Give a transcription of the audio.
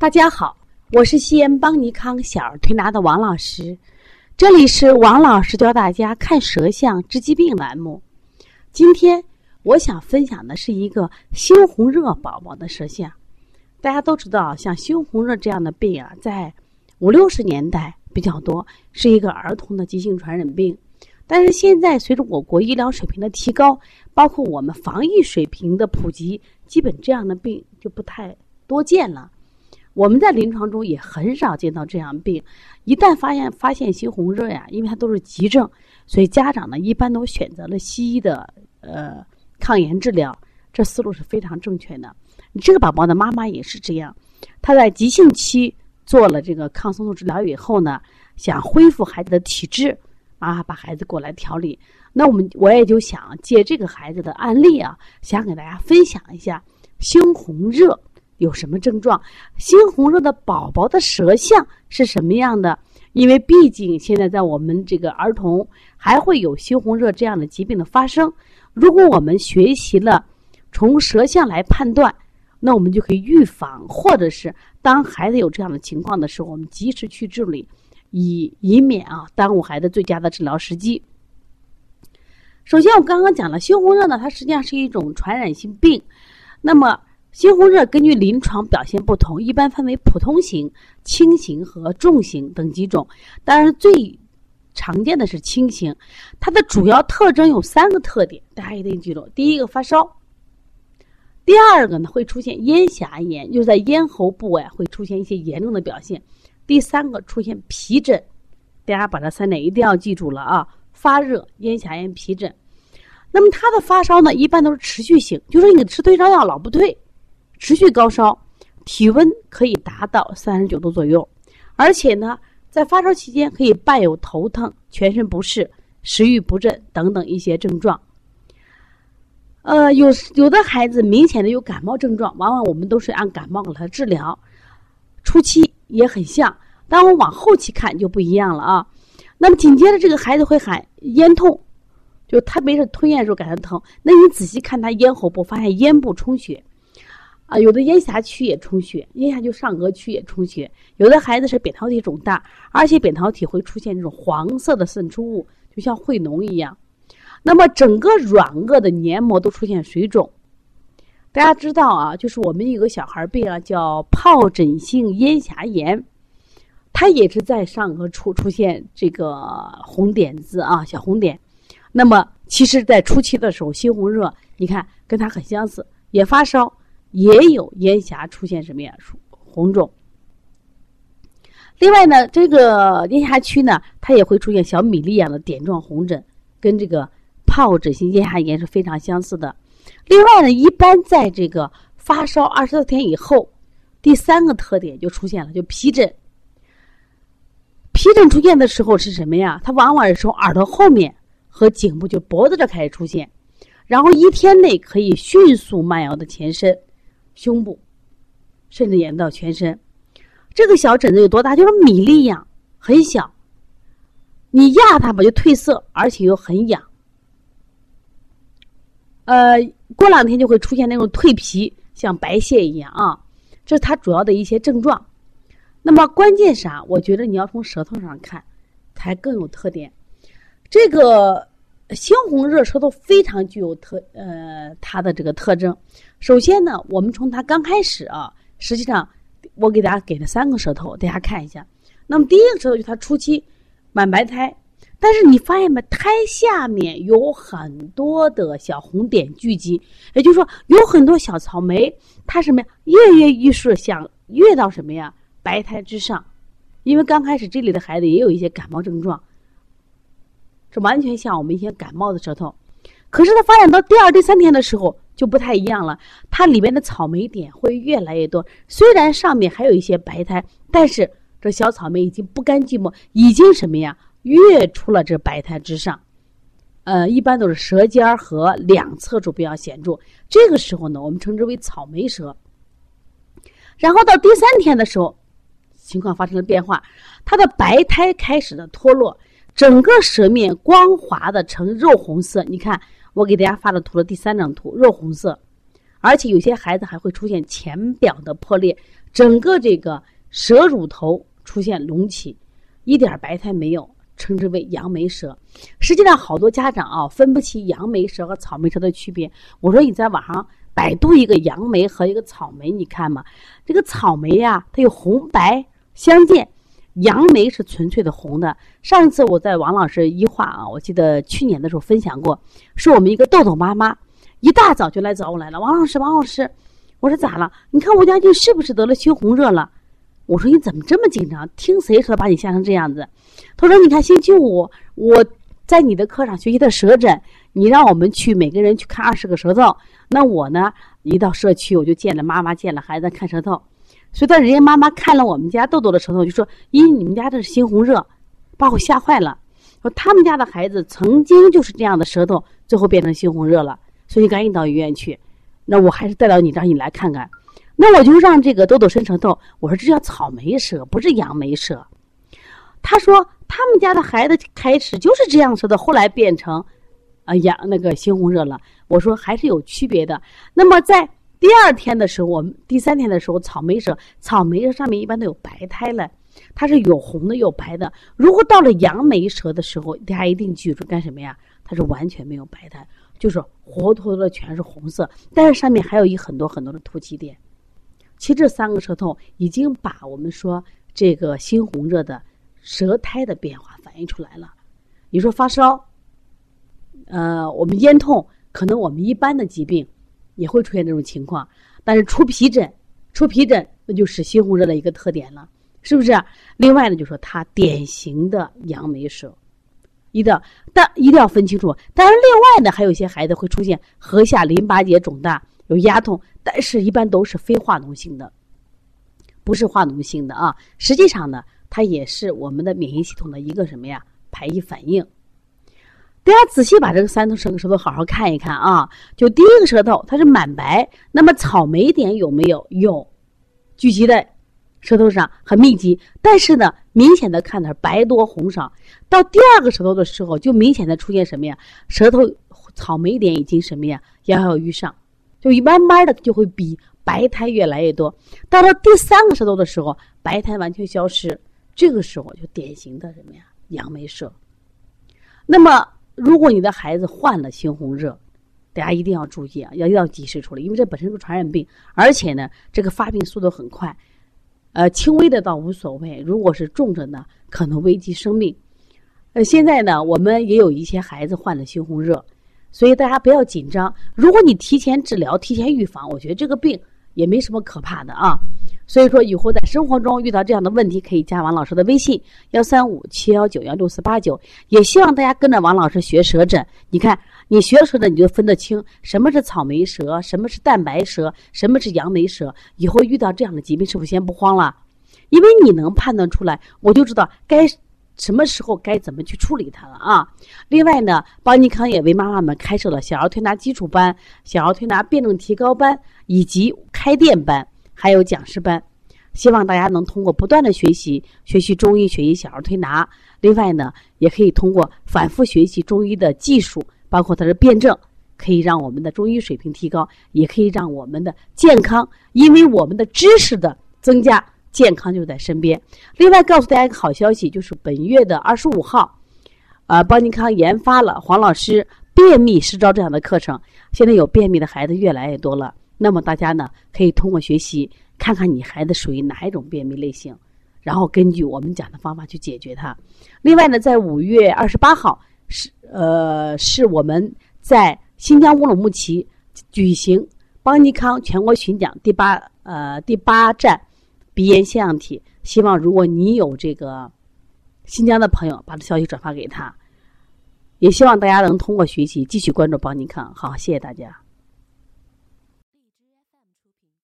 大家好，我是西安邦尼康小儿推拿的王老师，这里是王老师教大家看舌象治疾病栏目。今天我想分享的是一个猩红热宝宝的舌象。大家都知道，像猩红热这样的病啊，在五六十年代比较多，是一个儿童的急性传染病。但是现在随着我国医疗水平的提高，包括我们防疫水平的普及，基本这样的病就不太多见了。我们在临床中也很少见到这样病。一旦发现发现猩红热呀，因为它都是急症，所以家长呢一般都选择了西医的呃抗炎治疗，这思路是非常正确的。这个宝宝的妈妈也是这样，她在急性期做了这个抗生素治疗以后呢，想恢复孩子的体质啊，把孩子过来调理。那我们我也就想借这个孩子的案例啊，想给大家分享一下猩红热。有什么症状？猩红热的宝宝的舌象是什么样的？因为毕竟现在在我们这个儿童还会有猩红热这样的疾病的发生。如果我们学习了从舌象来判断，那我们就可以预防，或者是当孩子有这样的情况的时候，我们及时去治理，以以免啊耽误孩子最佳的治疗时机。首先，我刚刚讲了猩红热呢，它实际上是一种传染性病，那么。猩红热根据临床表现不同，一般分为普通型、轻型和重型等几种。当然，最常见的是轻型。它的主要特征有三个特点，大家一定记住：第一个发烧；第二个呢会出现咽峡炎，就是在咽喉部位会出现一些严重的表现；第三个出现皮疹。大家把这三点一定要记住了啊！发热、咽峡炎、皮疹。那么它的发烧呢，一般都是持续性，就是你吃退烧药老不退。持续高烧，体温可以达到三十九度左右，而且呢，在发烧期间可以伴有头疼、全身不适、食欲不振等等一些症状。呃，有有的孩子明显的有感冒症状，往往我们都是按感冒给他治疗，初期也很像，但我往后期看就不一样了啊。那么紧接着这个孩子会喊咽痛，就特别是吞咽时候感觉疼，那你仔细看他咽喉部，发现咽部充血。啊，有的咽峡区也充血，咽下就上颚区也充血。有的孩子是扁桃体肿大，而且扁桃体会出现这种黄色的渗出物，就像会脓一样。那么整个软腭的黏膜都出现水肿。大家知道啊，就是我们有个小孩病啊，叫疱疹性咽峡炎，它也是在上颚处出现这个红点子啊，小红点。那么其实，在初期的时候，猩红热，你看跟它很相似，也发烧。也有咽峡出现什么呀？红肿。另外呢，这个咽峡区呢，它也会出现小米粒样的点状红疹，跟这个疱疹性咽峡炎是非常相似的。另外呢，一般在这个发烧二十多天以后，第三个特点就出现了，就皮疹。皮疹出现的时候是什么呀？它往往是从耳朵后面和颈部，就脖子这开始出现，然后一天内可以迅速蔓延到全身。胸部，甚至延到全身。这个小疹子有多大？就是米粒一样，很小。你压它吧，就褪色，而且又很痒。呃，过两天就会出现那种蜕皮，像白屑一样啊。这是它主要的一些症状。那么关键啥？我觉得你要从舌头上看，才更有特点。这个。猩红热舌头非常具有特呃它的这个特征。首先呢，我们从它刚开始啊，实际上我给大家给了三个舌头，大家看一下。那么第一个舌头就它初期满白苔，但是你发现没？苔下面有很多的小红点聚集，也就是说有很多小草莓，它什么呀？跃跃欲试，想跃到什么呀？白苔之上。因为刚开始这里的孩子也有一些感冒症状。这完全像我们一些感冒的舌头，可是它发展到第二、第三天的时候就不太一样了。它里面的草莓点会越来越多，虽然上面还有一些白苔，但是这小草莓已经不甘寂寞，已经什么呀？跃出了这白苔之上。呃，一般都是舌尖和两侧处比较显著。这个时候呢，我们称之为草莓舌。然后到第三天的时候，情况发生了变化，它的白苔开始的脱落。整个舌面光滑的呈肉红色，你看我给大家发的图的第三张图，肉红色，而且有些孩子还会出现浅表的破裂，整个这个舌乳头出现隆起，一点白苔没有，称之为杨梅舌。实际上，好多家长啊分不清杨梅舌和草莓舌的区别。我说你在网上百度一个杨梅和一个草莓，你看嘛，这个草莓呀，它有红白相间。杨梅是纯粹的红的。上一次我在王老师一话啊，我记得去年的时候分享过，是我们一个豆豆妈妈一大早就来找我来了。王老师，王老师，我说咋了？你看我家俊是不是得了猩红热了？我说你怎么这么紧张？听谁说把你吓成这样子？他说你看星期五我在你的课上学习的舌诊，你让我们去每个人去看二十个舌头，那我呢一到社区我就见了妈妈，见了孩子看舌头。所以，当人家妈妈看了我们家豆豆的舌头，就说：“咦，你们家这是猩红热，把我吓坏了。”说他们家的孩子曾经就是这样的舌头，最后变成猩红热了，所以赶紧到医院去。那我还是带到你这儿，你来看看。那我就让这个豆豆伸舌头，我说这叫草莓舌，不是杨梅舌。他说他们家的孩子开始就是这样舌头，后来变成啊杨那个猩红热了。我说还是有区别的。那么在。第二天的时候，我们第三天的时候，草莓舌，草莓舌上面一般都有白苔了，它是有红的有白的。如果到了杨梅舌的时候，大家一定记住干什么呀？它是完全没有白苔，就是活脱脱的全是红色，但是上面还有一很多很多的凸起点。其实这三个舌头已经把我们说这个猩红热的舌苔的变化反映出来了。你说发烧，呃，我们咽痛，可能我们一般的疾病。也会出现这种情况，但是出皮疹，出皮疹那就是猩红热的一个特点了，是不是？另外呢，就说它典型的杨梅舌，一定要但一定要分清楚。当然，另外呢，还有一些孩子会出现颌下淋巴结肿大、有压痛，但是一般都是非化脓性的，不是化脓性的啊。实际上呢，它也是我们的免疫系统的一个什么呀？排异反应。大家仔细把这个三头舌舌头好好看一看啊！就第一个舌头，它是满白，那么草莓点有没有？有，聚集在舌头上很密集，但是呢，明显的看的是白多红少。到第二个舌头的时候，就明显的出现什么呀？舌头草莓点已经什么呀？摇摇欲上，就慢慢的就会比白苔越来越多。到了第三个舌头的时候，白苔完全消失，这个时候就典型的什么呀？杨梅舌。那么。如果你的孩子患了猩红热，大家一定要注意啊，要要及时处理，因为这本身是传染病，而且呢，这个发病速度很快，呃，轻微的倒无所谓，如果是重着呢，可能危及生命。呃，现在呢，我们也有一些孩子患了猩红热，所以大家不要紧张。如果你提前治疗、提前预防，我觉得这个病也没什么可怕的啊。所以说，以后在生活中遇到这样的问题，可以加王老师的微信幺三五七幺九幺六四八九。也希望大家跟着王老师学舌诊。你看，你学舌诊，你就分得清什么是草莓舌，什么是蛋白舌，什么是杨梅舌。以后遇到这样的疾病，是不是先不慌了？因为你能判断出来，我就知道该什么时候该怎么去处理它了啊。另外呢，邦尼康也为妈妈们开设了小儿推拿基础班、小儿推拿辩证提高班以及开店班。还有讲师班，希望大家能通过不断的学习，学习中医，学习小儿推拿。另外呢，也可以通过反复学习中医的技术，包括它的辩证，可以让我们的中医水平提高，也可以让我们的健康，因为我们的知识的增加，健康就在身边。另外，告诉大家一个好消息，就是本月的二十五号，啊，邦尼康研发了黄老师便秘实招这样的课程，现在有便秘的孩子越来越多了。那么大家呢，可以通过学习看看你孩子属于哪一种便秘类型，然后根据我们讲的方法去解决它。另外呢，在五月二十八号是呃是我们在新疆乌鲁木齐举行邦尼康全国巡讲第八呃第八站鼻炎腺样体。希望如果你有这个新疆的朋友，把这消息转发给他。也希望大家能通过学习继续关注邦尼康。好，谢谢大家。